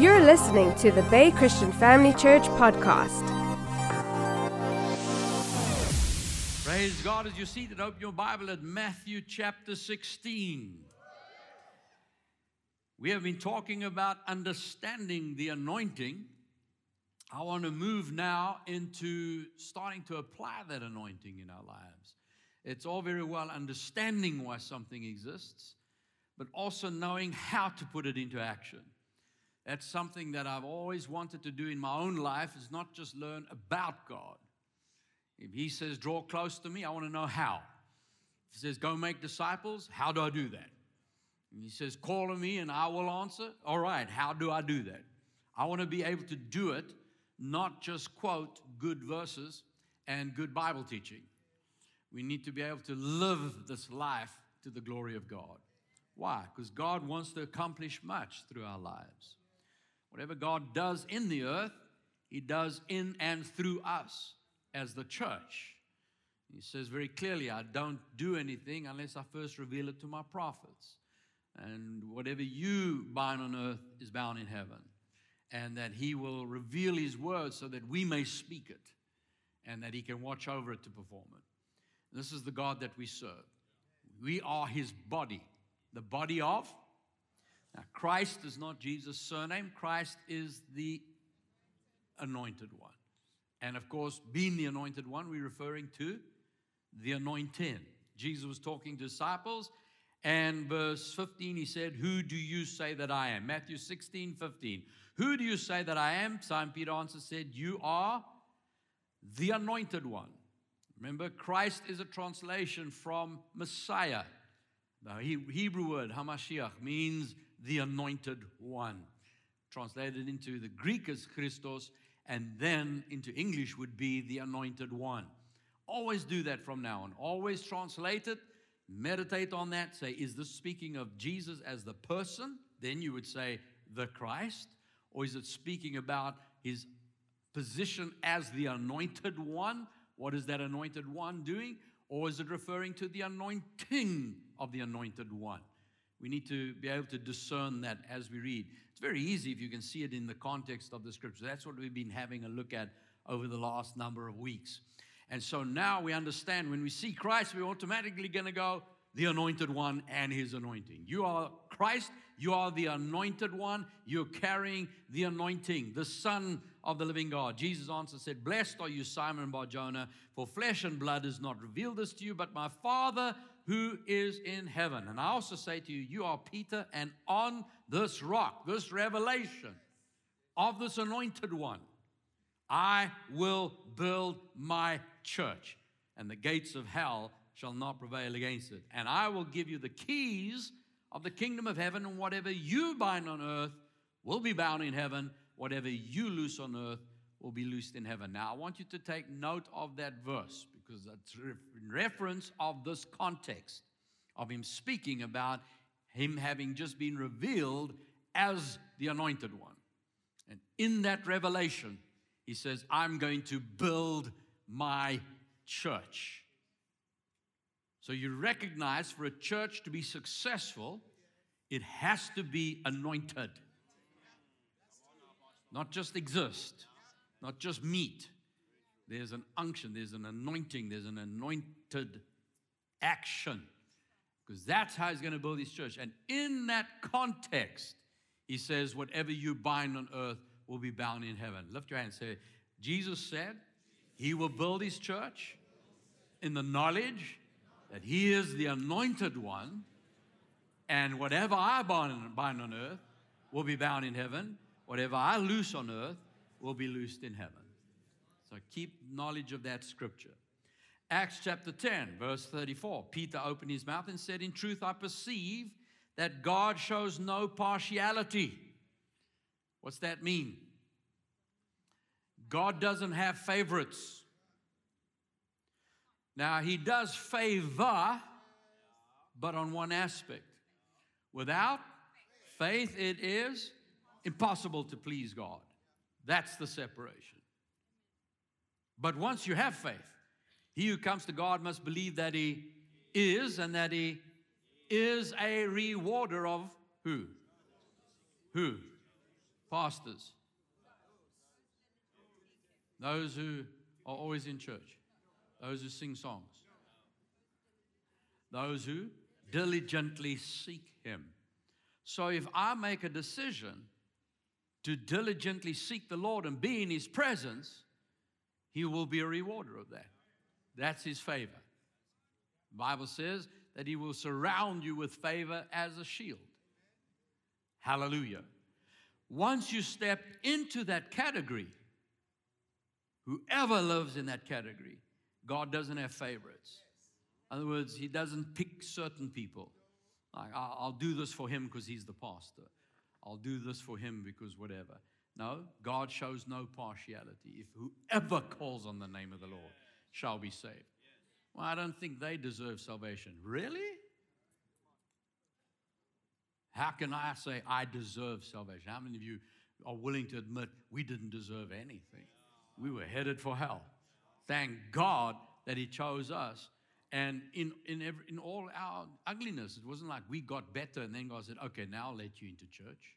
You're listening to the Bay Christian Family Church podcast. Praise God as you're seated. Open your Bible at Matthew chapter 16. We have been talking about understanding the anointing. I want to move now into starting to apply that anointing in our lives. It's all very well understanding why something exists, but also knowing how to put it into action. That's something that I've always wanted to do in my own life is not just learn about God. If he says draw close to me, I want to know how. If he says go make disciples, how do I do that? He says call on me and I will answer. All right, how do I do that? I want to be able to do it, not just quote good verses and good Bible teaching. We need to be able to live this life to the glory of God. Why? Because God wants to accomplish much through our lives. Whatever God does in the earth, He does in and through us as the church. He says very clearly, I don't do anything unless I first reveal it to my prophets. And whatever you bind on earth is bound in heaven. And that He will reveal His word so that we may speak it and that He can watch over it to perform it. This is the God that we serve. We are His body, the body of now, Christ is not Jesus' surname, Christ is the anointed one. And of course, being the anointed one, we're referring to the anointing. Jesus was talking to disciples, and verse 15, he said, Who do you say that I am? Matthew 16, 15. Who do you say that I am? Simon Peter answered, said, You are the anointed one. Remember, Christ is a translation from Messiah. The Hebrew word, Hamashiach, means the anointed one. Translated into the Greek as Christos, and then into English would be the anointed one. Always do that from now on. Always translate it, meditate on that. Say, is this speaking of Jesus as the person? Then you would say, the Christ. Or is it speaking about his position as the anointed one? What is that anointed one doing? Or is it referring to the anointing of the anointed one? We need to be able to discern that as we read. It's very easy if you can see it in the context of the scripture. That's what we've been having a look at over the last number of weeks. And so now we understand when we see Christ, we're automatically going to go, the anointed one and his anointing. You are Christ, you are the anointed one, you're carrying the anointing, the Son of the living God. Jesus answered, said, Blessed are you, Simon Bar Jonah, for flesh and blood has not revealed this to you, but my Father who is in heaven. And I also say to you, you are Peter, and on this rock, this revelation of this anointed one, I will build my church, and the gates of hell shall not prevail against it. And I will give you the keys of the kingdom of heaven, and whatever you bind on earth will be bound in heaven, whatever you loose on earth will be loosed in heaven. Now, I want you to take note of that verse because that's in reference of this context of him speaking about him having just been revealed as the anointed one. And in that revelation, he says, I'm going to build my church. So you recognize for a church to be successful, it has to be anointed. Not just exist, not just meet, there's an unction, there's an anointing, there's an anointed action. Because that's how he's going to build his church. And in that context, he says, Whatever you bind on earth will be bound in heaven. Lift your hand and say, Jesus said he will build his church in the knowledge that he is the anointed one, and whatever I bind, bind on earth will be bound in heaven. Whatever I loose on earth will be loosed in heaven. So keep knowledge of that scripture. Acts chapter 10, verse 34. Peter opened his mouth and said, In truth, I perceive that God shows no partiality. What's that mean? God doesn't have favorites. Now, He does favor, but on one aspect. Without faith, it is impossible to please God. That's the separation. But once you have faith, he who comes to God must believe that he is and that he is a rewarder of who? Who? Pastors. Those who are always in church. Those who sing songs. Those who diligently seek Him. So if I make a decision to diligently seek the Lord and be in His presence, He will be a rewarder of that. That's His favor. The Bible says that He will surround you with favor as a shield. Hallelujah. Once you step into that category, whoever lives in that category, God doesn't have favorites. In other words, He doesn't pick certain people. Like, I'll do this for him because he's the pastor. I'll do this for him because whatever. No, God shows no partiality. If whoever calls on the name of the Lord shall be saved. Well, I don't think they deserve salvation. Really? How can I say I deserve salvation? How many of you are willing to admit we didn't deserve anything? We were headed for hell. Thank God that He chose us and in, in, every, in all our ugliness, it wasn't like we got better and then God said, okay, now I'll let you into church.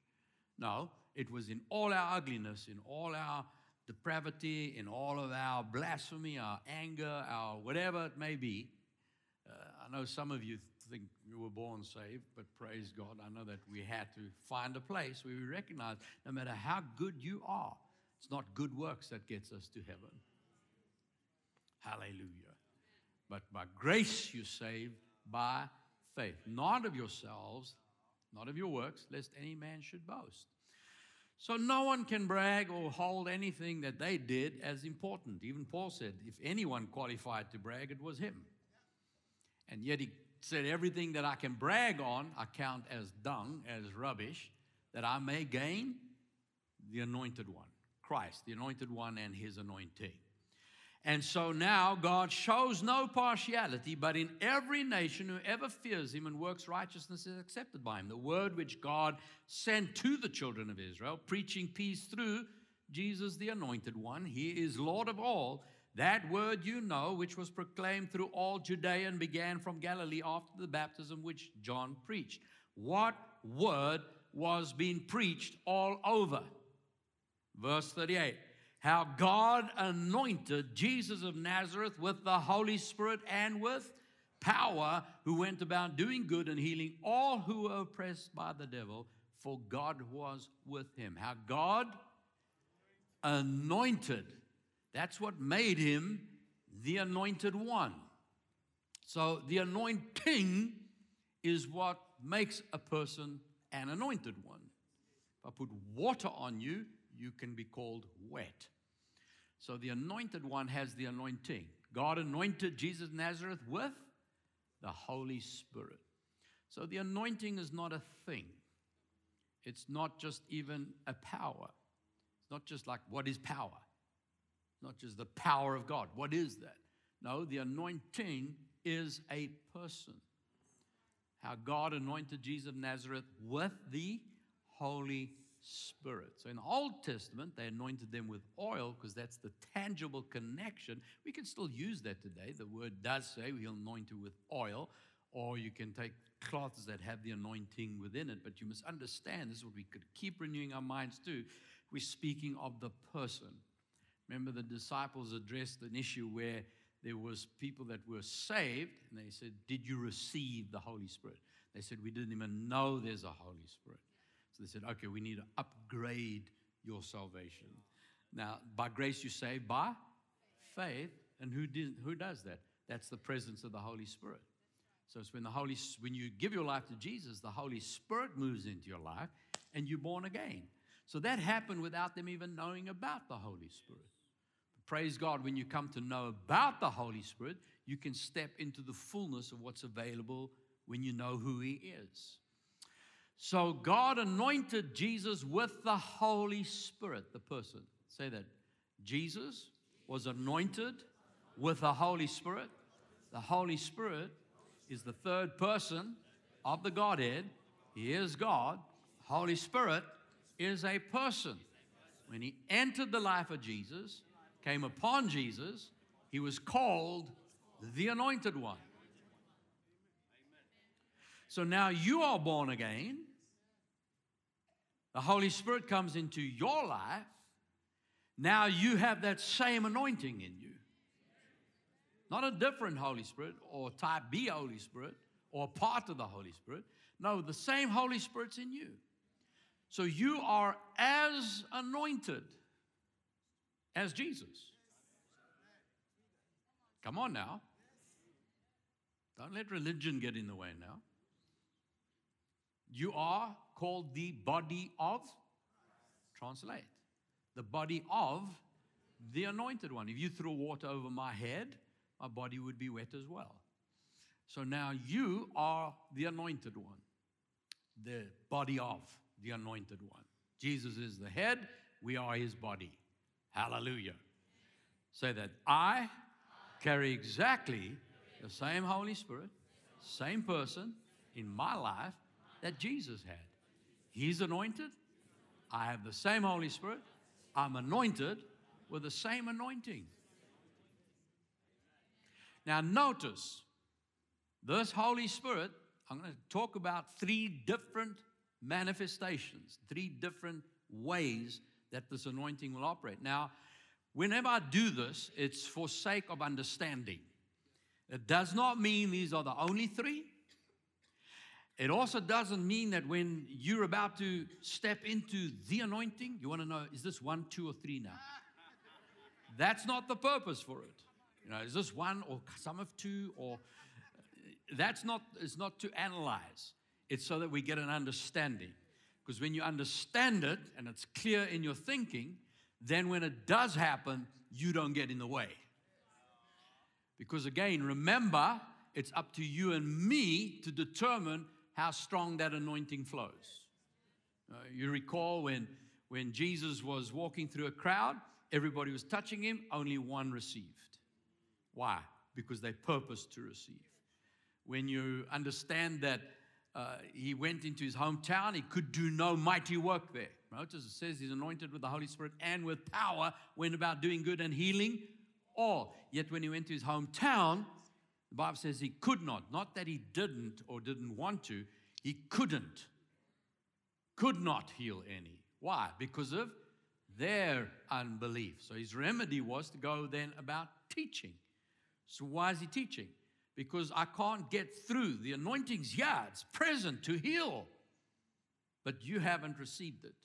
No, it was in all our ugliness, in all our depravity, in all of our blasphemy, our anger, our whatever it may be. Uh, I know some of you think you were born saved, but praise God, I know that we had to find a place where we recognize no matter how good you are, it's not good works that gets us to heaven. Hallelujah. But by grace you're saved by faith, not of yourselves, not of your works, lest any man should boast. So no one can brag or hold anything that they did as important. Even Paul said, if anyone qualified to brag, it was him. And yet he said, everything that I can brag on, I count as dung, as rubbish, that I may gain the anointed one, Christ, the anointed one and his anointing. And so now God shows no partiality, but in every nation, whoever fears him and works righteousness is accepted by him. The word which God sent to the children of Israel, preaching peace through Jesus, the anointed one, he is Lord of all. That word you know, which was proclaimed through all Judea and began from Galilee after the baptism which John preached. What word was being preached all over? Verse 38 how God anointed Jesus of Nazareth with the Holy Spirit and with power, who went about doing good and healing all who were oppressed by the devil, for God was with him. How God anointed. That's what made him the anointed one. So the anointing is what makes a person an anointed one. If I put water on you, you can be called wet. So the anointed one has the anointing. God anointed Jesus of Nazareth with the Holy Spirit. So the anointing is not a thing. It's not just even a power. It's not just like, what is power? Not just the power of God. What is that? No, the anointing is a person. How God anointed Jesus of Nazareth with the Holy Spirit. So in the Old Testament, they anointed them with oil because that's the tangible connection. We can still use that today. The word does say we'll anoint you with oil, or you can take cloths that have the anointing within it. But you must understand this is what we could keep renewing our minds to. We're speaking of the person. Remember, the disciples addressed an issue where there was people that were saved, and they said, "Did you receive the Holy Spirit?" They said, "We didn't even know there's a Holy Spirit." So they said, okay, we need to upgrade your salvation. Now, by grace you saved by faith. And who, did, who does that? That's the presence of the Holy Spirit. So it's when the Holy when you give your life to Jesus, the Holy Spirit moves into your life and you're born again. So that happened without them even knowing about the Holy Spirit. But praise God, when you come to know about the Holy Spirit, you can step into the fullness of what's available when you know who He is. So God anointed Jesus with the Holy Spirit, the person. Say that. Jesus was anointed with the Holy Spirit. The Holy Spirit is the third person of the Godhead. He is God. Holy Spirit is a person. When he entered the life of Jesus, came upon Jesus, he was called the Anointed One. So now you are born again the Holy Spirit comes into your life, now you have that same anointing in you. Not a different Holy Spirit or type B Holy Spirit or part of the Holy Spirit. No, the same Holy Spirit's in you. So you are as anointed as Jesus. Come on now. Don't let religion get in the way now. You are called the body of, translate, the body of the anointed one. If you threw water over my head, my body would be wet as well. So now you are the anointed one, the body of the anointed one. Jesus is the head, we are his body. Hallelujah. Say that I carry exactly the same Holy Spirit, same person in my life that Jesus had. He's anointed. I have the same Holy Spirit. I'm anointed with the same anointing. Now, notice this Holy Spirit, I'm going to talk about three different manifestations, three different ways that this anointing will operate. Now, whenever I do this, it's for sake of understanding. It does not mean these are the only three. It also doesn't mean that when you're about to step into the anointing, you want to know, is this one, two, or three now? That's not the purpose for it. You know, is this one or some of two or that's not it's not to analyze. It's so that we get an understanding. Because when you understand it and it's clear in your thinking, then when it does happen, you don't get in the way. Because again, remember, it's up to you and me to determine how strong that anointing flows. Uh, you recall when, when Jesus was walking through a crowd, everybody was touching him, only one received. Why? Because they purposed to receive. When you understand that uh, he went into his hometown, he could do no mighty work there. Notice it says he's anointed with the Holy Spirit and with power, went about doing good and healing all. Yet when he went to his hometown, the Bible says he could not. Not that he didn't or didn't want to, he couldn't. Could not heal any. Why? Because of their unbelief. So his remedy was to go then about teaching. So why is he teaching? Because I can't get through. The anointing's here, it's present to heal. But you haven't received it.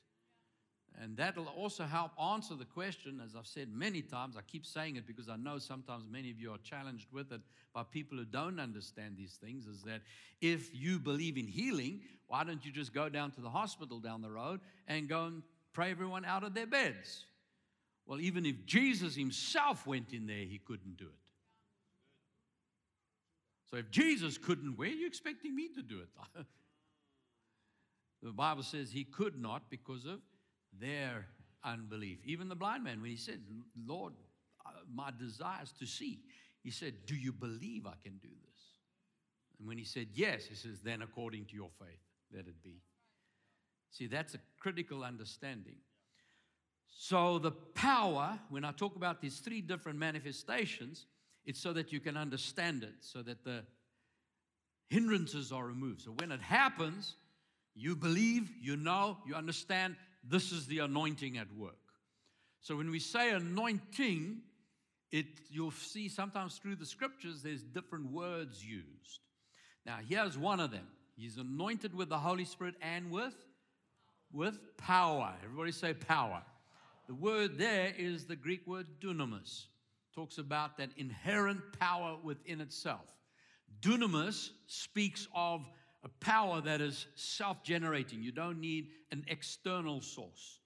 And that'll also help answer the question, as I've said many times. I keep saying it because I know sometimes many of you are challenged with it by people who don't understand these things. Is that if you believe in healing, why don't you just go down to the hospital down the road and go and pray everyone out of their beds? Well, even if Jesus himself went in there, he couldn't do it. So if Jesus couldn't, where are you expecting me to do it? the Bible says he could not because of their unbelief. Even the blind man, when he said, Lord, uh, my desire is to see, he said, Do you believe I can do this? And when he said yes, he says, Then according to your faith, let it be. See, that's a critical understanding. So, the power, when I talk about these three different manifestations, it's so that you can understand it, so that the hindrances are removed. So, when it happens, you believe, you know, you understand, this is the anointing at work. So when we say anointing, it you'll see sometimes through the scriptures there's different words used. Now here's one of them. He's anointed with the Holy Spirit and with with power. Everybody say power. The word there is the Greek word dunamis. Talks about that inherent power within itself. Dunamis speaks of a power that is self generating. You don't need an external source.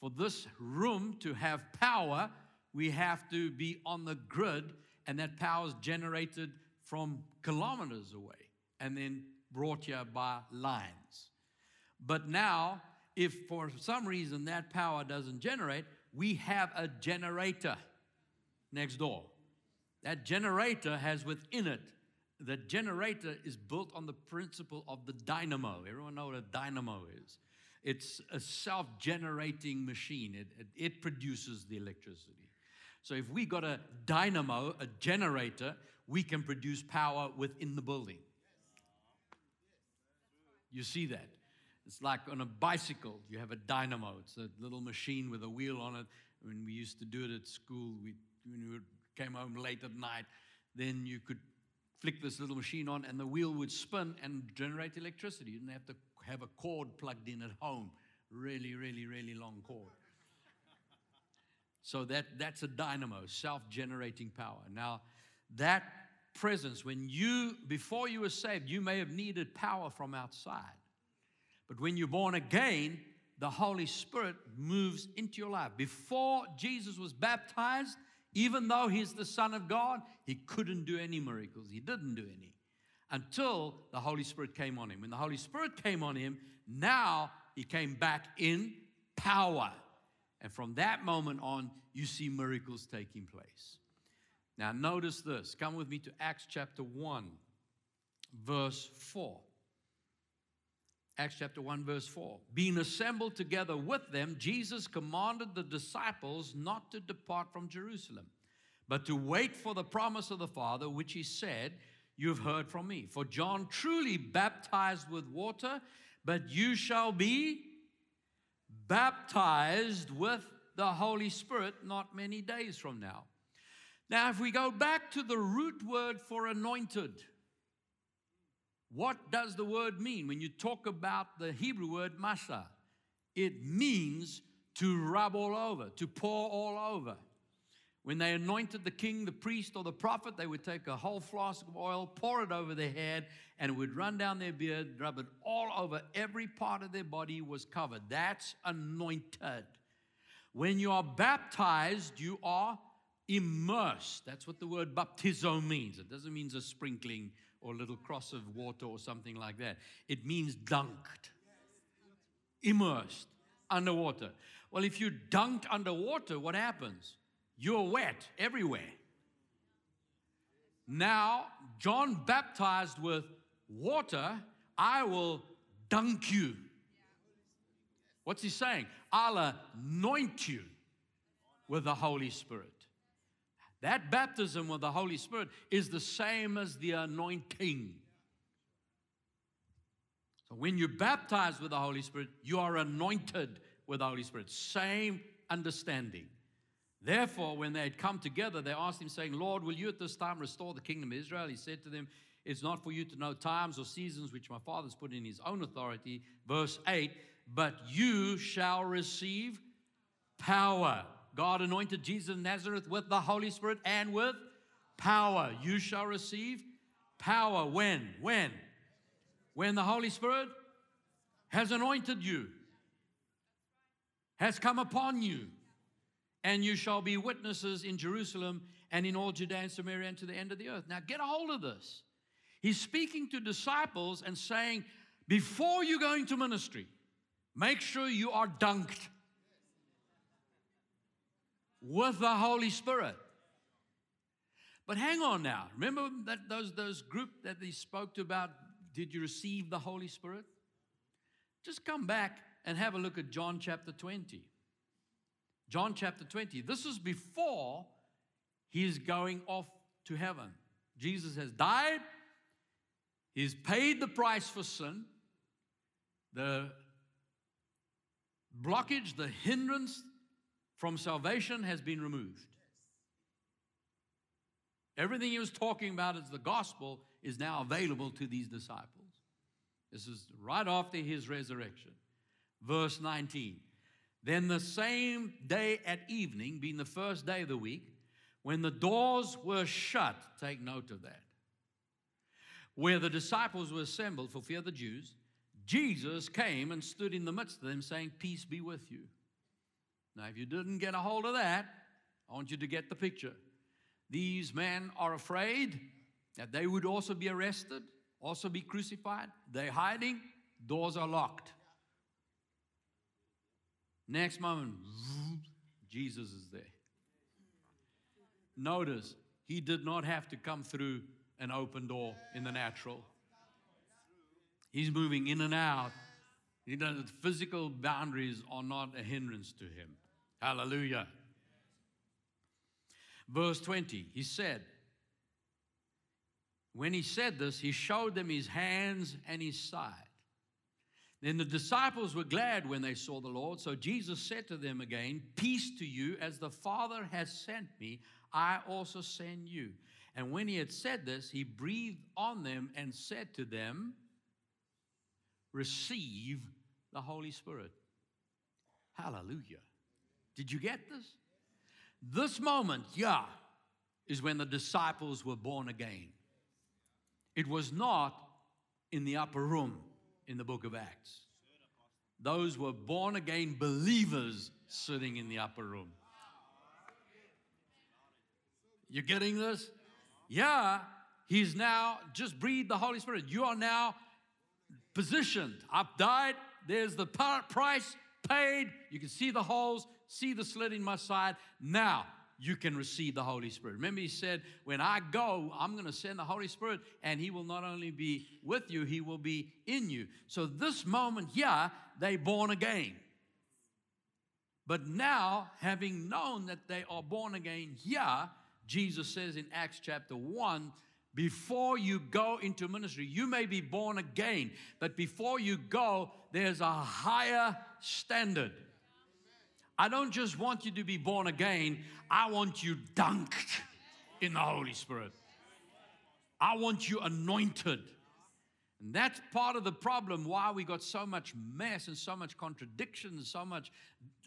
For this room to have power, we have to be on the grid, and that power is generated from kilometers away and then brought here by lines. But now, if for some reason that power doesn't generate, we have a generator next door. That generator has within it the generator is built on the principle of the dynamo. Everyone know what a dynamo is? It's a self generating machine, it, it, it, produces the electricity. So if we got a dynamo, a generator, we can produce power within the building. You see that? It's like on a bicycle, you have a dynamo. It's a little machine with a wheel on it. When we used to do it at school, we, when we came home late at night, then you could flick this little machine on and the wheel would spin and generate electricity. You didn't have to have a cord plugged in at home. Really, really, really long cord. So that, that's a dynamo, self generating power. Now, that presence, when you, before you were saved, you may have needed power from outside. But when you're born again, the Holy Spirit moves into your life. Before Jesus was baptized, even though he's the Son of God, he couldn't do any miracles. He didn't do any until the Holy Spirit came on him. When the Holy Spirit came on him, now he came back in power. And from that moment on, you see miracles taking place. Now, notice this. Come with me to Acts chapter 1, verse 4. Acts chapter 1, verse 4. Being assembled together with them, Jesus commanded the disciples not to depart from Jerusalem, but to wait for the promise of the Father, which he said, You've heard from me. For John truly baptized with water, but you shall be baptized with the Holy Spirit not many days from now. Now, if we go back to the root word for anointed, what does the word mean? When you talk about the Hebrew word masa, it means to rub all over, to pour all over. When they anointed the king, the priest, or the prophet, they would take a whole flask of oil, pour it over their head, and it would run down their beard, rub it all over. Every part of their body was covered. That's anointed. When you are baptized, you are immersed. That's what the word baptizo means. It doesn't mean a sprinkling or a little cross of water or something like that. It means dunked, immersed underwater. Well, if you dunked underwater, what happens? You're wet everywhere. Now, John baptized with water, I will dunk you. What's he saying? I'll anoint you with the Holy Spirit. That baptism with the Holy Spirit is the same as the anointing. So when you're baptized with the Holy Spirit, you are anointed with the Holy Spirit. Same understanding. Therefore, when they had come together, they asked him, saying, Lord, will you at this time restore the kingdom of Israel? He said to them, It's not for you to know times or seasons which my Father has put in his own authority. Verse 8, but you shall receive power. God anointed Jesus of Nazareth with the Holy Spirit and with power. You shall receive power. When? When? When the Holy Spirit has anointed you, has come upon you and you shall be witnesses in Jerusalem and in all Judea and Samaria and to the end of the earth. Now, get a hold of this. He's speaking to disciples and saying, before you go into ministry, make sure you are dunked with the Holy Spirit. But hang on now. Remember that those, those group that he spoke to about, did you receive the Holy Spirit? Just come back and have a look at John chapter 20. John chapter 20. This is before he is going off to heaven. Jesus has died, he's paid the price for sin. The blockage, the hindrance from salvation has been removed. Everything he was talking about as the gospel is now available to these disciples. This is right after his resurrection. Verse 19. Then the same day at evening, being the first day of the week, when the doors were shut, take note of that, where the disciples were assembled for fear of the Jews, Jesus came and stood in the midst of them, saying, Peace be with you. Now, if you didn't get a hold of that, I want you to get the picture. These men are afraid that they would also be arrested, also be crucified. They're hiding, doors are locked. Next moment, Jesus is there. Notice, he did not have to come through an open door in the natural. He's moving in and out. He does, physical boundaries are not a hindrance to him. Hallelujah. Verse 20, he said, when he said this, he showed them his hands and his side. Then the disciples were glad when they saw the Lord. So Jesus said to them again, Peace to you, as the Father has sent me, I also send you. And when he had said this, he breathed on them and said to them, Receive the Holy Spirit. Hallelujah. Did you get this? This moment, yeah, is when the disciples were born again. It was not in the upper room in the book of Acts. Those were born again believers sitting in the upper room. You're getting this? Yeah, he's now just breathed the Holy Spirit. You are now positioned. I've died. There's the price paid. You can see the holes, see the slit in my side. Now you can receive the Holy Spirit. Remember, he said, When I go, I'm going to send the Holy Spirit, and he will not only be with you, he will be in you. So, this moment here, they born again. But now, having known that they are born again here, Jesus says in Acts chapter 1 before you go into ministry, you may be born again, but before you go, there's a higher standard. I don't just want you to be born again, I want you dunked in the Holy Spirit. I want you anointed. And that's part of the problem why we got so much mess and so much contradiction and so much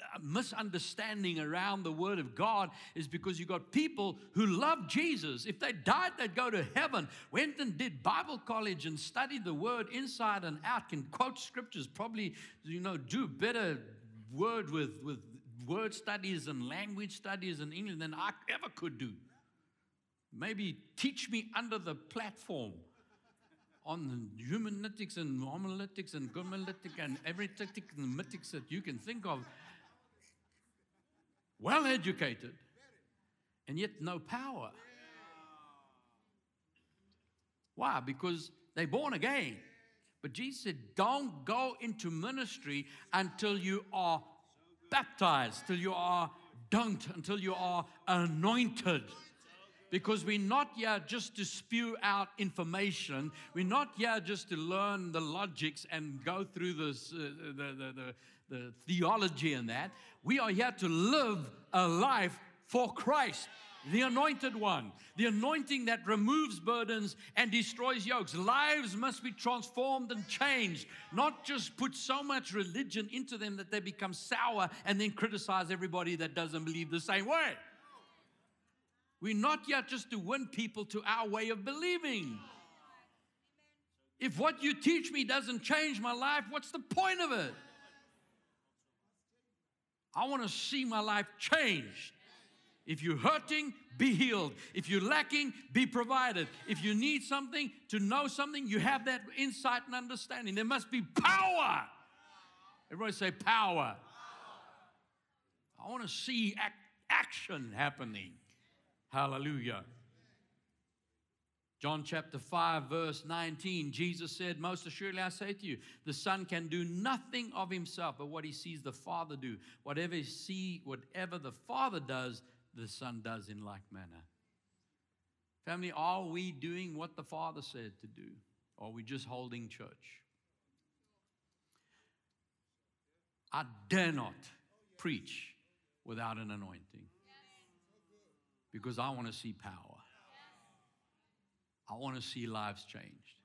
uh, misunderstanding around the Word of God is because you got people who love Jesus. If they died, they'd go to heaven. Went and did Bible college and studied the Word inside and out, can quote scriptures, probably, you know, do better word with, with word studies and language studies in English than I ever could do. Maybe teach me under the platform on hermeneutics and homiletic and gomiletic and everything and mytics that you can think of. Well educated, and yet no power. Why? Because they're born again. But Jesus said, don't go into ministry until you are baptized, till you are dunked, until you are anointed because we're not here just to spew out information. We're not here just to learn the logics and go through this, uh, the, the, the, the theology and that. We are here to live a life for Christ the anointed one, the anointing that removes burdens and destroys yokes. Lives must be transformed and changed, not just put so much religion into them that they become sour and then criticize everybody that doesn't believe the same way. We're not yet just to win people to our way of believing. If what you teach me doesn't change my life, what's the point of it? I want to see my life changed. If you're hurting, be healed. If you're lacking, be provided. If you need something, to know something, you have that insight and understanding. There must be power. Everybody say power. I want to see action happening. Hallelujah. John chapter 5, verse 19, Jesus said, Most assuredly I say to you, the Son can do nothing of himself but what he sees the Father do. Whatever he see, whatever the Father does, the Son does in like manner. Family, are we doing what the Father said to do? Or are we just holding church? I dare not preach without an anointing because I want to see power. I want to see lives changed.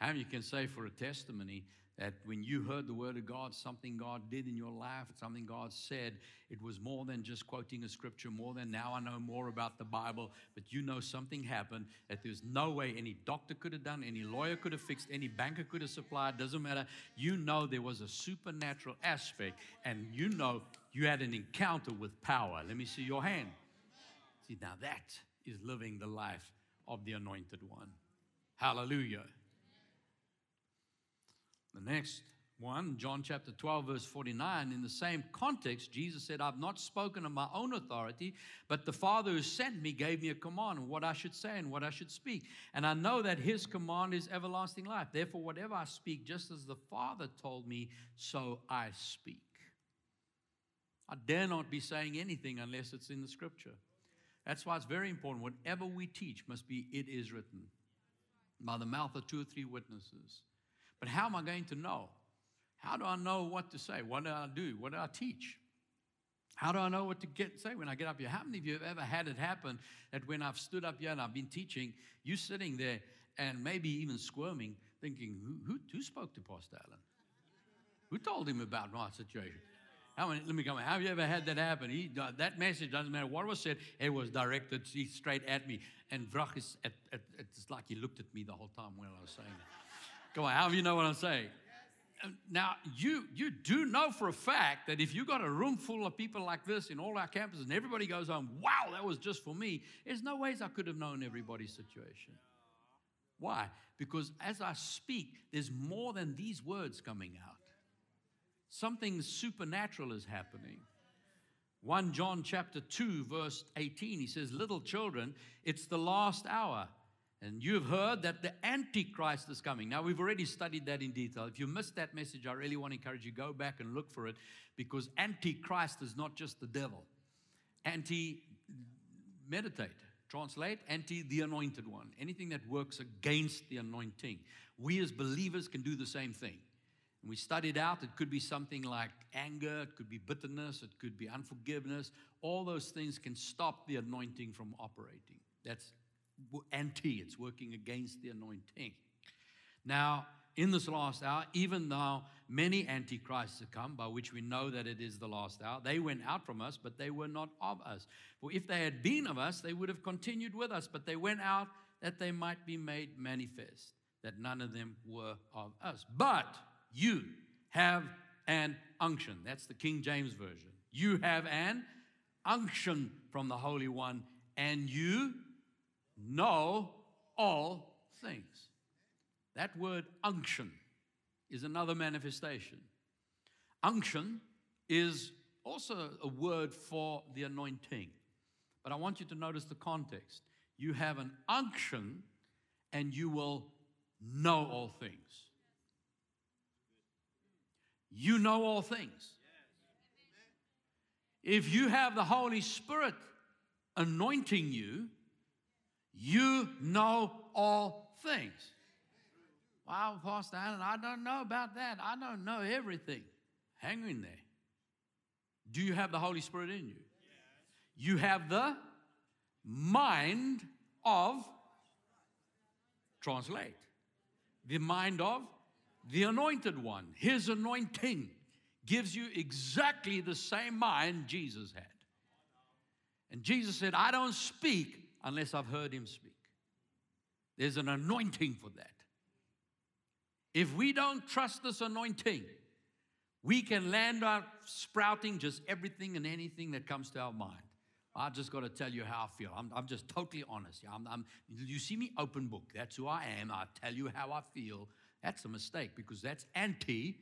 How you can say for a testimony that when you heard the word of God, something God did in your life, something God said, it was more than just quoting a scripture, more than now I know more about the Bible, but you know something happened that there's no way any doctor could have done, any lawyer could have fixed, any banker could have supplied, doesn't matter. You know there was a supernatural aspect, and you know you had an encounter with power. Let me see your hand. See, now that is living the life of the anointed one. Hallelujah. The next one, John chapter 12, verse 49, in the same context, Jesus said, I've not spoken of my own authority, but the Father who sent me gave me a command of what I should say and what I should speak. And I know that his command is everlasting life. Therefore, whatever I speak, just as the Father told me, so I speak. I dare not be saying anything unless it's in the scripture. That's why it's very important. Whatever we teach must be, it is written by the mouth of two or three witnesses. But how am I going to know? How do I know what to say? What do I do? What do I teach? How do I know what to get say when I get up here? How many of you have ever had it happen that when I've stood up here and I've been teaching, you sitting there and maybe even squirming, thinking, who, who, who spoke to Pastor Allan? Who told him about my situation? How many, let me come. Have you ever had that happen? He, uh, that message doesn't matter what was said. It was directed straight at me. And Vrach is, at, at, it's like he looked at me the whole time while I was saying it. Come on, how do you know what I'm saying? Now, you, you do know for a fact that if you got a room full of people like this in all our campuses and everybody goes home, wow, that was just for me, there's no ways I could have known everybody's situation. Why? Because as I speak, there's more than these words coming out. Something supernatural is happening. 1 John chapter 2 verse 18 he says little children it's the last hour and you've heard that the antichrist is coming. Now we've already studied that in detail. If you missed that message I really want to encourage you go back and look for it because antichrist is not just the devil. Anti meditate translate anti the anointed one. Anything that works against the anointing. We as believers can do the same thing. And we studied out, it could be something like anger, it could be bitterness, it could be unforgiveness. All those things can stop the anointing from operating. That's anti, it's working against the anointing. Now, in this last hour, even though many antichrists have come, by which we know that it is the last hour, they went out from us, but they were not of us. For if they had been of us, they would have continued with us, but they went out that they might be made manifest, that none of them were of us. But you have an unction. That's the King James Version. You have an unction from the Holy One, and you know all things. That word unction is another manifestation. Unction is also a word for the anointing. But I want you to notice the context. You have an unction, and you will know all things you know all things. If you have the Holy Spirit anointing you, you know all things. Wow, Pastor Allan, I don't know about that. I don't know everything. Hang in there. Do you have the Holy Spirit in you? You have the mind of, translate, the mind of the anointed one, his anointing, gives you exactly the same mind Jesus had. And Jesus said, I don't speak unless I've heard him speak. There's an anointing for that. If we don't trust this anointing, we can land up sprouting just everything and anything that comes to our mind. I just got to tell you how I feel. I'm, I'm just totally honest. I'm, I'm, you see me open book. That's who I am. I tell you how I feel. That's a mistake because that's anti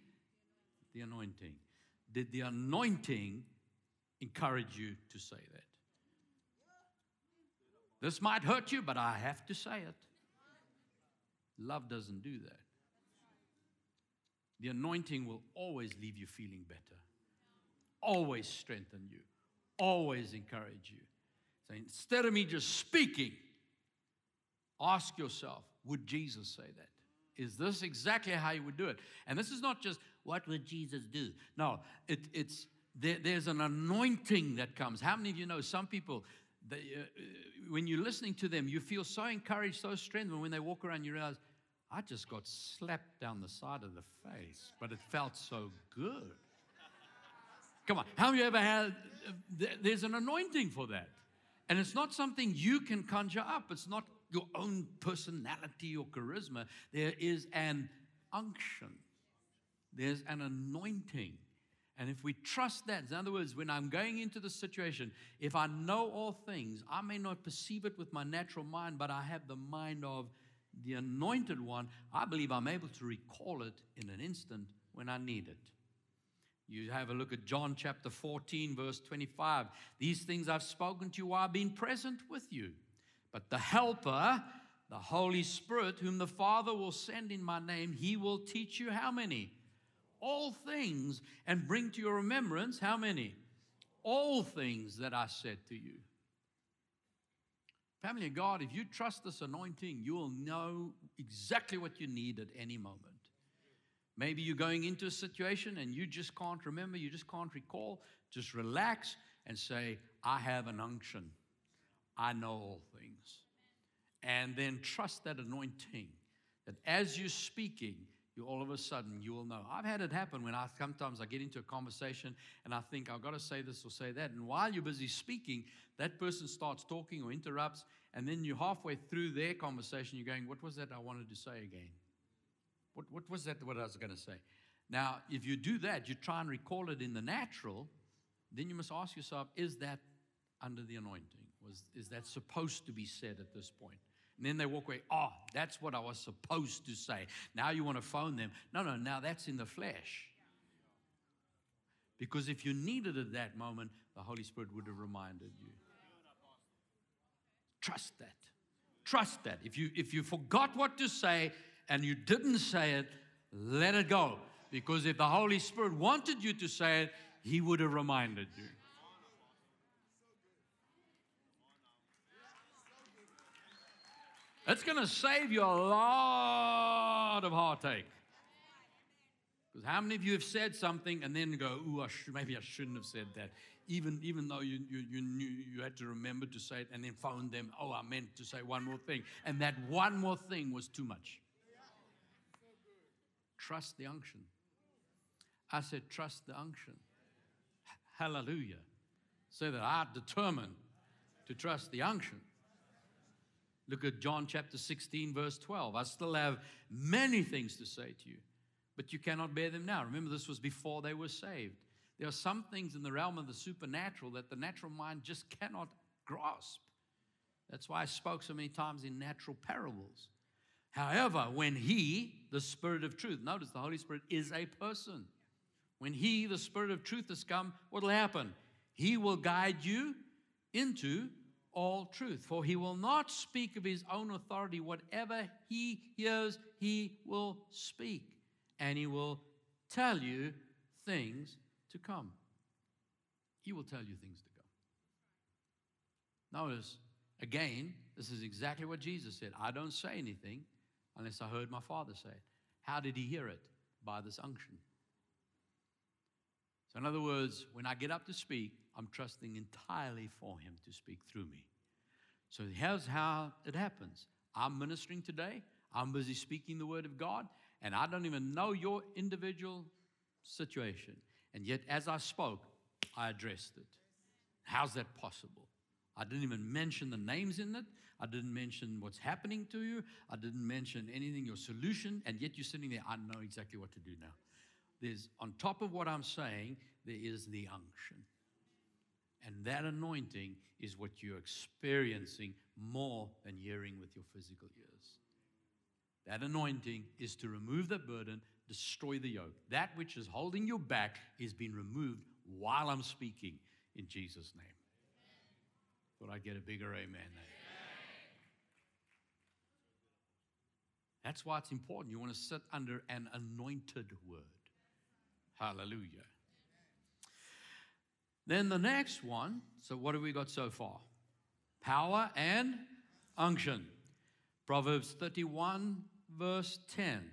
the anointing. Did the anointing encourage you to say that? This might hurt you, but I have to say it. Love doesn't do that. The anointing will always leave you feeling better, always strengthen you, always encourage you. So instead of me just speaking, ask yourself would Jesus say that? Is this exactly how you would do it? And this is not just what would Jesus do? No, it, it's there, there's an anointing that comes. How many of you know some people? They, uh, when you're listening to them, you feel so encouraged, so strengthened. When they walk around, you realize, I just got slapped down the side of the face, but it felt so good. Come on, how have you ever had? Uh, there's an anointing for that. And it's not something you can conjure up. It's not your own personality or charisma. There is an unction, there's an anointing. And if we trust that, in other words, when I'm going into the situation, if I know all things, I may not perceive it with my natural mind, but I have the mind of the anointed one, I believe I'm able to recall it in an instant when I need it. You have a look at John chapter 14, verse 25. These things I've spoken to you while being present with you. But the Helper, the Holy Spirit, whom the Father will send in my name, he will teach you how many? All things, and bring to your remembrance how many? All things that I said to you. Family of God, if you trust this anointing, you will know exactly what you need at any moment. Maybe you're going into a situation and you just can't remember, you just can't recall. Just relax and say, I have an unction. I know all things. And then trust that anointing that as you're speaking, you all of a sudden you will know. I've had it happen when I sometimes I get into a conversation and I think I've got to say this or say that. And while you're busy speaking, that person starts talking or interrupts, and then you're halfway through their conversation, you're going, What was that I wanted to say again? What, what was that what I was going to say? Now, if you do that, you try and recall it in the natural, then you must ask yourself, is that under the anointing? Was, is that supposed to be said at this point? And then they walk away, oh, that's what I was supposed to say. Now you want to phone them. No, no, now that's in the flesh. Because if you needed it at that moment, the Holy Spirit would have reminded you. Trust that. Trust that. If you if you forgot what to say and you didn't say it, let it go. Because if the Holy Spirit wanted you to say it, He would have reminded you. It's going to save you a lot of heartache. Because how many of you have said something and then go, ooh, I should, maybe I shouldn't have said that, even, even though you, you, you knew you had to remember to say it and then phone them, oh, I meant to say one more thing. And that one more thing was too much. Trust the unction. I said, trust the unction. Hallelujah. So that I determined to trust the unction. Look at John chapter 16, verse 12. I still have many things to say to you, but you cannot bear them now. Remember, this was before they were saved. There are some things in the realm of the supernatural that the natural mind just cannot grasp. That's why I spoke so many times in natural parables. However, when He, the Spirit of truth, notice the Holy Spirit is a person. When He, the Spirit of truth, has come, what will happen? He will guide you into all truth. For he will not speak of his own authority. Whatever he hears, he will speak. And he will tell you things to come. He will tell you things to come. Notice, again, this is exactly what Jesus said. I don't say anything unless I heard my Father say it. How did he hear it? By this unction. So, in other words, when I get up to speak, I'm trusting entirely for Him to speak through me. So here's how it happens I'm ministering today, I'm busy speaking the Word of God, and I don't even know your individual situation. And yet, as I spoke, I addressed it. How's that possible? I didn't even mention the names in it. I didn't mention what's happening to you. I didn't mention anything, your solution. And yet you're sitting there, I know exactly what to do now. There's, on top of what I'm saying, there is the unction. And that anointing is what you're experiencing more than hearing with your physical ears. That anointing is to remove the burden, destroy the yoke. That which is holding you back is being removed while I'm speaking in Jesus' name. Thought I'd get a bigger amen there. That's why it's important. You want to sit under an anointed word. Hallelujah. Then the next one, so what have we got so far? Power and unction. Proverbs 31, verse 10.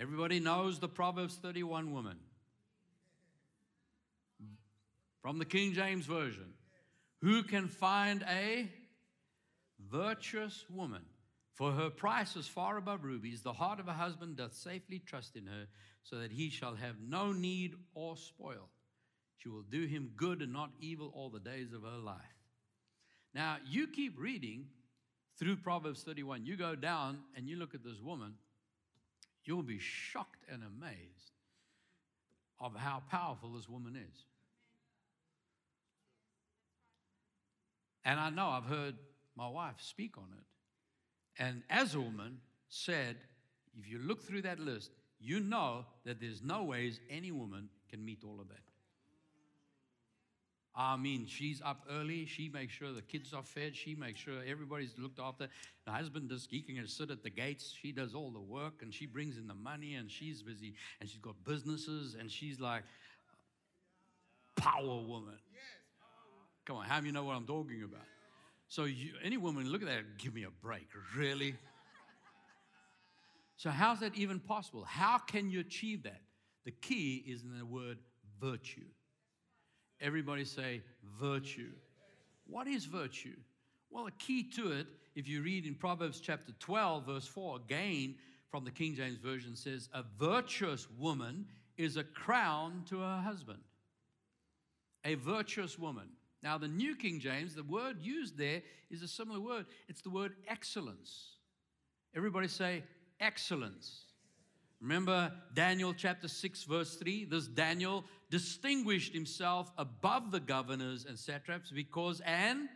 Everybody knows the Proverbs 31 woman. From the King James Version. Who can find a virtuous woman? For her price is far above rubies. The heart of a husband doth safely trust in her, so that he shall have no need or spoil. She will do him good and not evil all the days of her life. Now, you keep reading through Proverbs 31. You go down and you look at this woman, you'll be shocked and amazed of how powerful this woman is. And I know I've heard my wife speak on it. And as a woman said, if you look through that list, you know that there's no ways any woman can meet all of that. I mean, she's up early. She makes sure the kids are fed. She makes sure everybody's looked after. The husband does, he can sit at the gates. She does all the work and she brings in the money and she's busy and she's got businesses and she's like power woman. Come on, how do you know what I'm talking about? So, you, any woman, look at that, give me a break. Really? So, how's that even possible? How can you achieve that? The key is in the word virtue. Everybody say virtue. What is virtue? Well, a key to it, if you read in Proverbs chapter 12, verse 4, again from the King James Version says, A virtuous woman is a crown to her husband. A virtuous woman. Now, the New King James, the word used there is a similar word. It's the word excellence. Everybody say excellence. Remember Daniel chapter 6, verse 3? This Daniel distinguished himself above the governors and satraps because an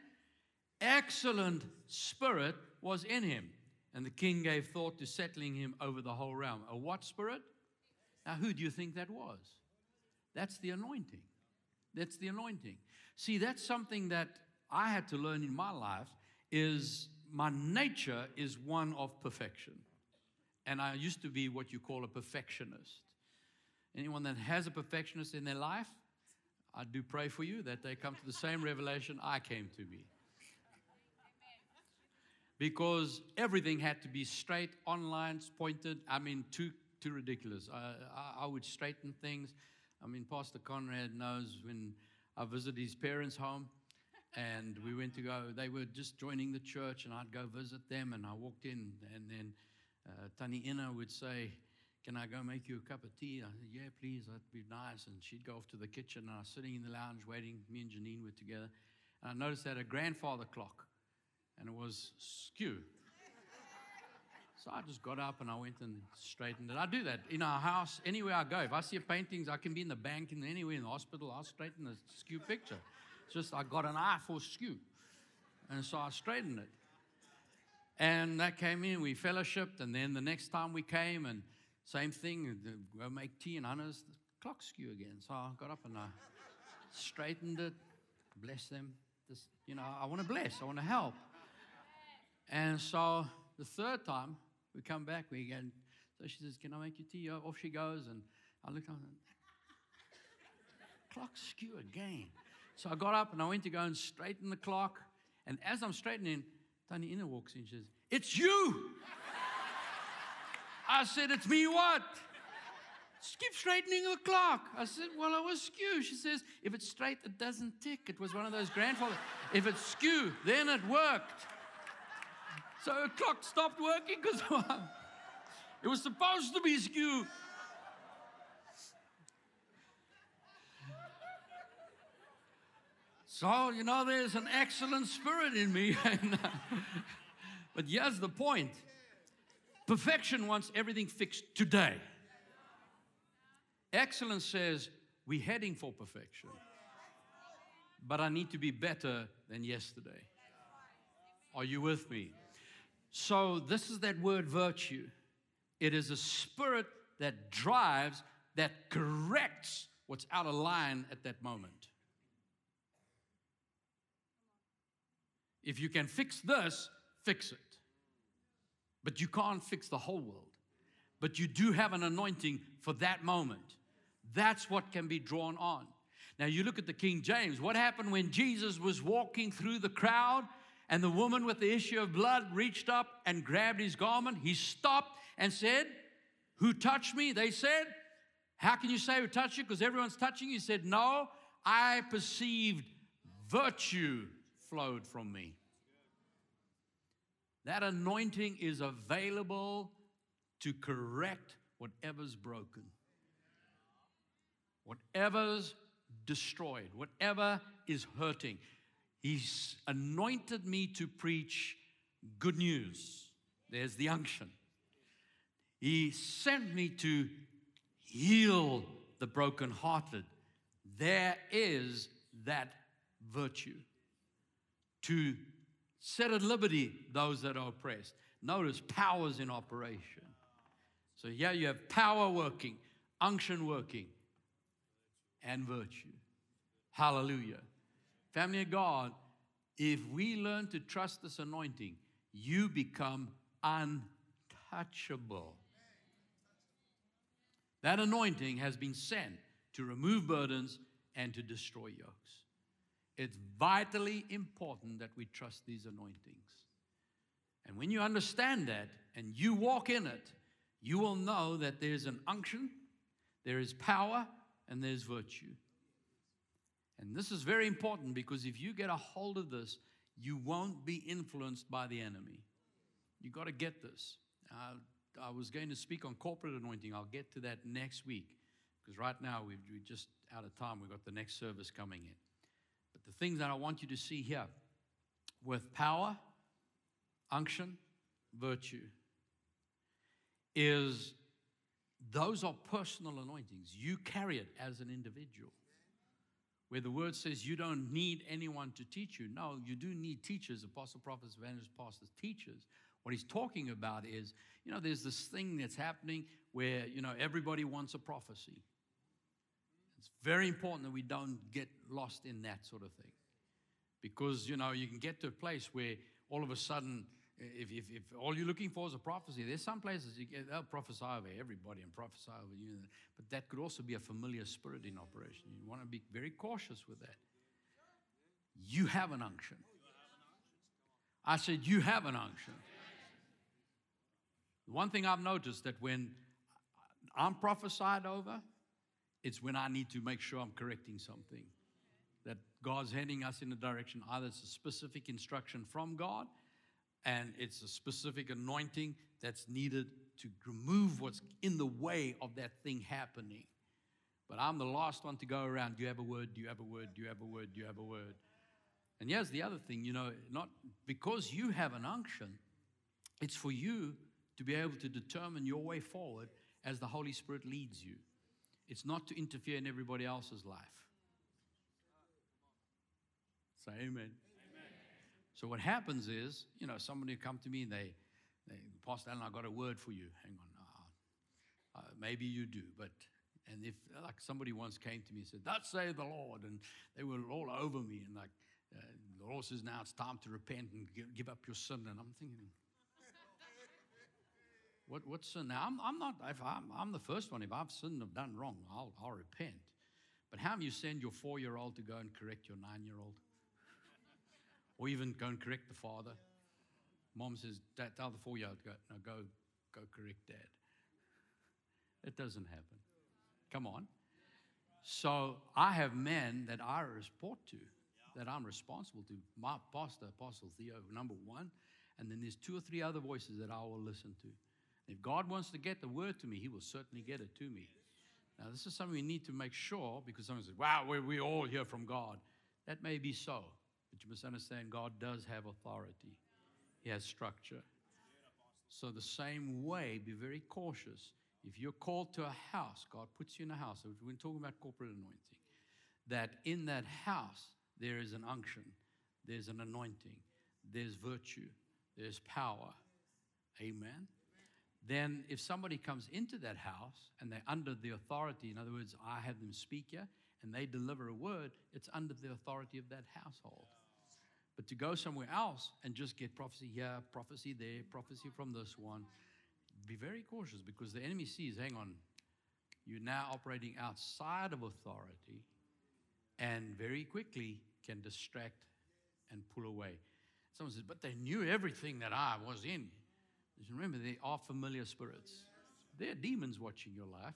excellent spirit was in him. And the king gave thought to settling him over the whole realm. A what spirit? Now, who do you think that was? That's the anointing. That's the anointing. See, that's something that I had to learn in my life is my nature is one of perfection. And I used to be what you call a perfectionist. Anyone that has a perfectionist in their life, I do pray for you that they come to the same revelation I came to be. Because everything had to be straight, on lines, pointed. I mean, too, too ridiculous. I, I, I would straighten things. I mean, Pastor Conrad knows when I visited his parents' home and we went to go, they were just joining the church and I'd go visit them and I walked in and then uh, Tani Inna would say, Can I go make you a cup of tea? I said, Yeah, please, that'd be nice. And she'd go off to the kitchen, and I was sitting in the lounge waiting. Me and Janine were together. And I noticed that a grandfather clock, and it was skew. So I just got up and I went and straightened it. I do that in our house, anywhere I go. If I see paintings, I can be in the bank and anywhere in the hospital, I'll straighten the skew picture. It's just I got an eye for skew. And so I straightened it. And that came in, we fellowshipped, and then the next time we came, and same thing, go make tea, and Anna's the clock skew again. So I got up and I straightened it, bless them. This, you know, I want to bless, I want to help. And so the third time we come back, we again. So she says, "Can I make you tea?" Off she goes, and I looked on. Clock skew again. So I got up and I went to go and straighten the clock. And as I'm straightening, Tony Inner walks in. She says, It's you. I said, It's me what? Keep straightening the clock. I said, Well, I was skew. She says, If it's straight, it doesn't tick. It was one of those grandfathers. If it's skew, then it worked. So the clock stopped working because it was supposed to be skew. So, you know, there's an excellent spirit in me. but here's the point perfection wants everything fixed today. Excellence says, we're heading for perfection. But I need to be better than yesterday. Are you with me? So, this is that word virtue. It is a spirit that drives, that corrects what's out of line at that moment. If you can fix this, fix it. But you can't fix the whole world. But you do have an anointing for that moment. That's what can be drawn on. Now, you look at the King James. What happened when Jesus was walking through the crowd and the woman with the issue of blood reached up and grabbed his garment? He stopped and said, Who touched me? They said, How can you say who touched you? Because everyone's touching you. He said, No, I perceived virtue flowed from me. That anointing is available to correct whatever's broken, whatever's destroyed, whatever is hurting. He's anointed me to preach good news. There's the unction. He sent me to heal the brokenhearted. There is that virtue to set at liberty those that are oppressed. Notice powers in operation. So, yeah, you have power working, unction working, and virtue. Hallelujah. Family of God, if we learn to trust this anointing, you become untouchable. That anointing has been sent to remove burdens and to destroy yokes. It's vitally important that we trust these anointings. And when you understand that and you walk in it, you will know that there's an unction, there is power, and there's virtue. And this is very important because if you get a hold of this, you won't be influenced by the enemy. You got to get this. Uh, I was going to speak on corporate anointing. I'll get to that next week because right now we're just out of time. We've got the next service coming in. The things that I want you to see here with power, unction, virtue is those are personal anointings. You carry it as an individual. Where the word says you don't need anyone to teach you. No, you do need teachers, apostle, prophets, evangelists, pastors, teachers. What he's talking about is, you know, there's this thing that's happening where, you know, everybody wants a prophecy. It's very important that we don't get lost in that sort of thing. Because, you know, you can get to a place where all of a sudden if, if, if, all you're looking for is a prophecy, there's some places you get, they'll prophesy over everybody and prophesy over you. But that could also be a familiar spirit in operation. You want to be very cautious with that. You have an unction. I said, You have an unction. The One thing I've noticed that when I'm prophesied over, it's when I need to make sure I'm correcting something. That God's heading us in a direction, either it's a specific instruction from God and it's a specific anointing that's needed to remove what's in the way of that thing happening. But I'm the last one to go around. Do you have a word? Do you have a word? Do you have a word? Do you have a word? And here's the other thing, you know, not because you have an unction, it's for you to be able to determine your way forward as the Holy Spirit leads you. It's not to interfere in everybody else's life. Say amen. So what happens is, you know, somebody come to me and they, they Pastor Allan, I got a word for you. Hang on, uh, uh, maybe you do, but and if like somebody once came to me and said, "Thus say the Lord," and they were all over me, and like uh, the Lord says, "Now it's time to repent and give, give up your sin," and I'm thinking. What, what sin? Now, I'm, I'm not, if I'm, I'm the first one. If I've sinned or done wrong, I'll, I'll repent. But how do you send your four year old to go and correct your nine year old? or even go and correct the father. Mom says, tell the four year old, go, no, go, go correct dad. It doesn't happen. Come on. So I have men that I report to, that I'm responsible to. My pastor, Apostle Theo, number one. And then there's two or three other voices that I will listen to. If God wants to get the word to me, He will certainly get it to me. Now, this is something we need to make sure because someone says, wow, we, we all hear from God. That may be so. But you must understand God does have authority, He has structure. So, the same way, be very cautious. If you're called to a house, God puts you in a house. We're talking about corporate anointing. That in that house, there is an unction, there's an anointing, there's virtue, there's power. Amen. Then, if somebody comes into that house and they're under the authority, in other words, I have them speak here and they deliver a word, it's under the authority of that household. But to go somewhere else and just get prophecy here, prophecy there, prophecy from this one, be very cautious because the enemy sees, hang on, you're now operating outside of authority and very quickly can distract and pull away. Someone says, but they knew everything that I was in. Remember, they are familiar spirits. They're demons watching your life,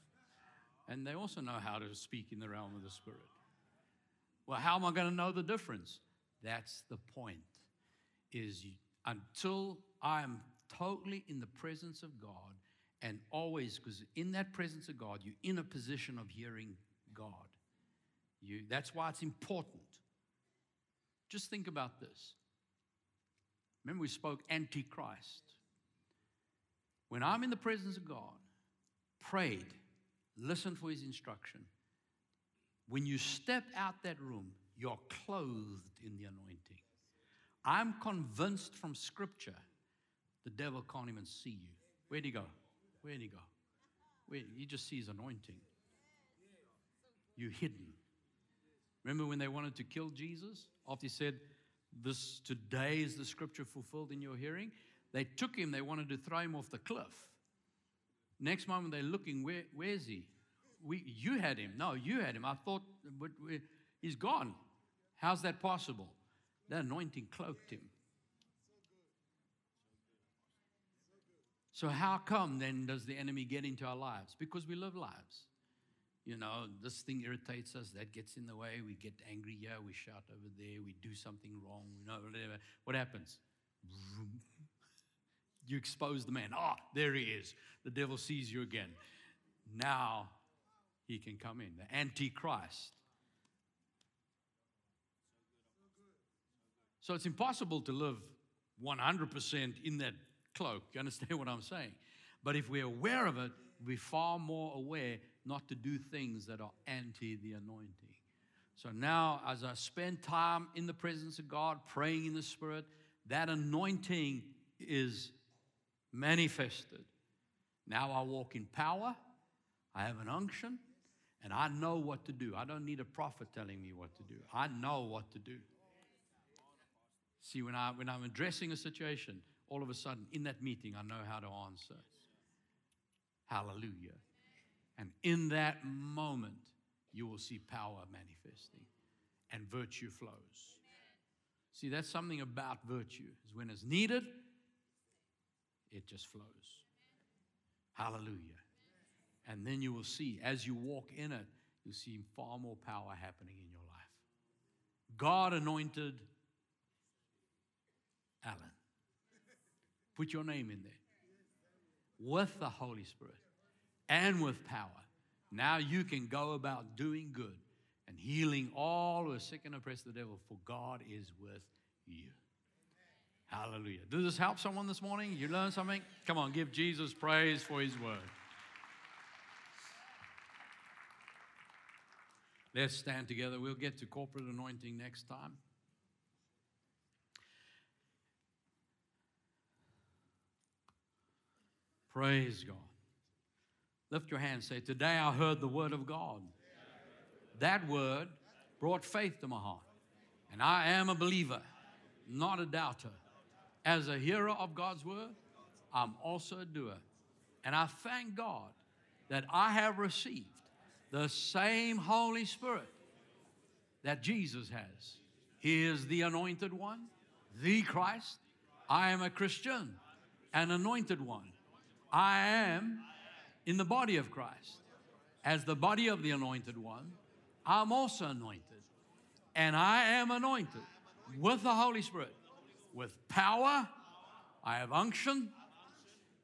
and they also know how to speak in the realm of the spirit. Well, how am I going to know the difference? That's the point. Is until I'm totally in the presence of God and always because in that presence of God you're in a position of hearing God. You that's why it's important. Just think about this. Remember we spoke antichrist. When I'm in the presence of God, prayed, listened for his instruction. When you step out that room, you're clothed in the anointing. I'm convinced from Scripture the devil can't even see you. Where'd he go? Where'd he go? Where, he just sees anointing. You're hidden. Remember when they wanted to kill Jesus? After he said, This today is the scripture fulfilled in your hearing. They took him, they wanted to throw him off the cliff. Next moment they're looking, Where, where's he? We, you had him. No, you had him. I thought, but he's gone. How's that possible? The anointing cloaked him. So, how come then does the enemy get into our lives? Because we live lives. You know, this thing irritates us, that gets in the way, we get angry here, we shout over there, we do something wrong, you know, whatever. What happens? You expose the man. Ah, there he is. The devil sees you again. Now he can come in. The Antichrist. So it's impossible to live 100% in that cloak. You understand what I'm saying? But if we're aware of it, we're far more aware not to do things that are anti the anointing. So now, as I spend time in the presence of God, praying in the Spirit, that anointing is manifested. Now I walk in power, I have an unction, and I know what to do. I don't need a prophet telling me what to do. I know what to do. See, when, I, when I'm addressing a situation, all of a sudden in that meeting, I know how to answer. Hallelujah. And in that moment, you will see power manifesting and virtue flows. See, that's something about virtue, is when it's needed, it just flows. Hallelujah. And then you will see, as you walk in it, you'll see far more power happening in your life. God anointed Allan. Put your name in there. With the Holy Spirit and with power. Now you can go about doing good and healing all who are sick and oppressed of the devil, for God is with you. Hallelujah. Does this help someone this morning? You learn something? Come on, give Jesus praise for his word. Let's stand together. We'll get to corporate anointing next time. Praise God. Lift your hand. Say, Today I heard the word of God. That word brought faith to my heart. And I am a believer, not a doubter. As a hearer of God's word, I'm also a doer. And I thank God that I have received the same Holy Spirit that Jesus has. He is the anointed one, the Christ. I am a Christian, an anointed one. I am in the body of Christ. As the body of the anointed one, I'm also anointed. And I am anointed with the Holy Spirit, with power, I have unction,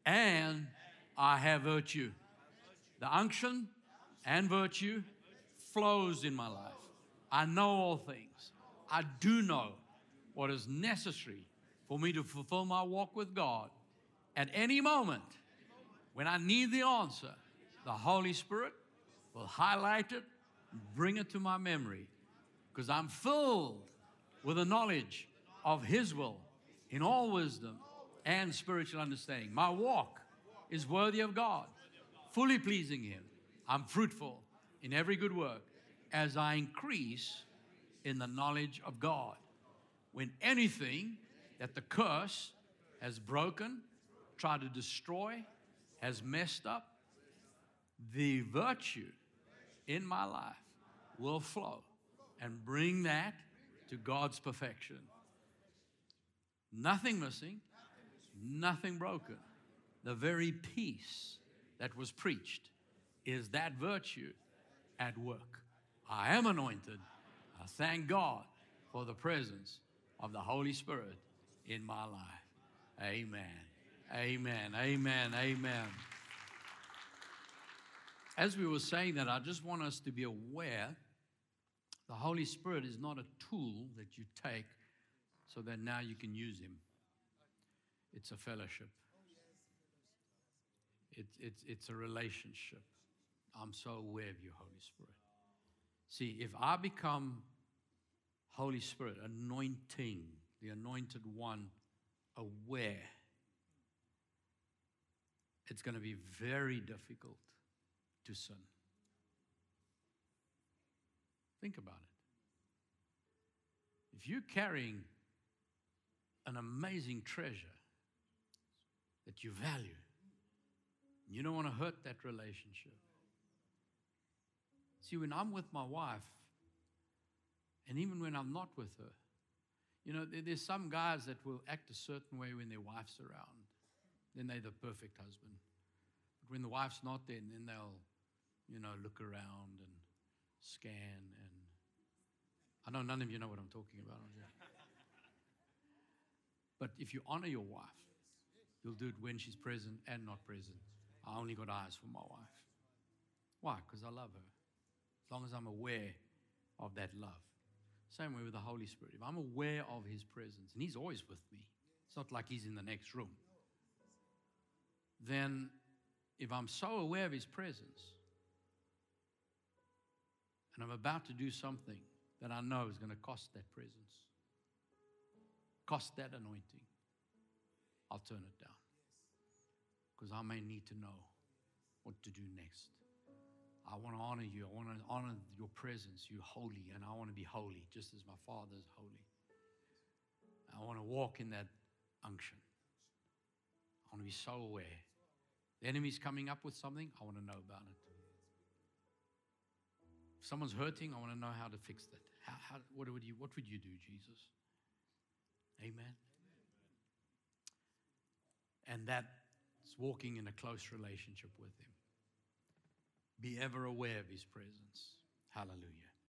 and I have virtue. The unction and virtue flows in my life. I know all things. I do know what is necessary for me to fulfill my walk with God at any moment when I need the answer, the Holy Spirit will highlight it, bring it to my memory, because I'm filled with the knowledge of His will in all wisdom and spiritual understanding. My walk is worthy of God, fully pleasing Him. I'm fruitful in every good work as I increase in the knowledge of God. When anything that the curse has broken, tried to destroy, has messed up, the virtue in my life will flow and bring that to God's perfection. Nothing missing, nothing broken. The very peace that was preached is that virtue at work. I am anointed. I thank God for the presence of the Holy Spirit in my life. Amen. Amen. Amen. Amen. As we were saying that, I just want us to be aware the Holy Spirit is not a tool that you take so that now you can use Him. It's a fellowship, it's, it's, it's a relationship. I'm so aware of you, Holy Spirit. See, if I become Holy Spirit, anointing, the anointed one, aware it's going to be very difficult to sin. Think about it. If you're carrying an amazing treasure that you value, you don't want to hurt that relationship. See, when I'm with my wife, and even when I'm not with her, you know, there's some guys that will act a certain way when their wife's around. then they're the perfect husband. But when the wife's not there, then they'll, you know, look around and scan. And I know none of you know what I'm talking about. But if you honor your wife, you'll do it when she's present and not present. I only got eyes for my wife. Why? Because I love her. As long as I'm aware of that love. Same way with the Holy Spirit. If I'm aware of His presence, and He's always with me, it's not like He's in the next room, then if I'm so aware of His presence and I'm about to do something that I know is going to cost that presence, cost that anointing, I'll turn it down. Because I may need to know what to do next. I want to honor you. I want to honor your presence. You're holy, and I want to be holy, just as my Father is holy. I want to walk in that unction. I want to be so aware. The enemy's coming up with something, I want to know about it. If someone's hurting, I want to know how to fix that. How, how, what, would you, what would you do, Jesus? Amen. And that's walking in a close relationship with Him. Be ever aware of His presence. Hallelujah.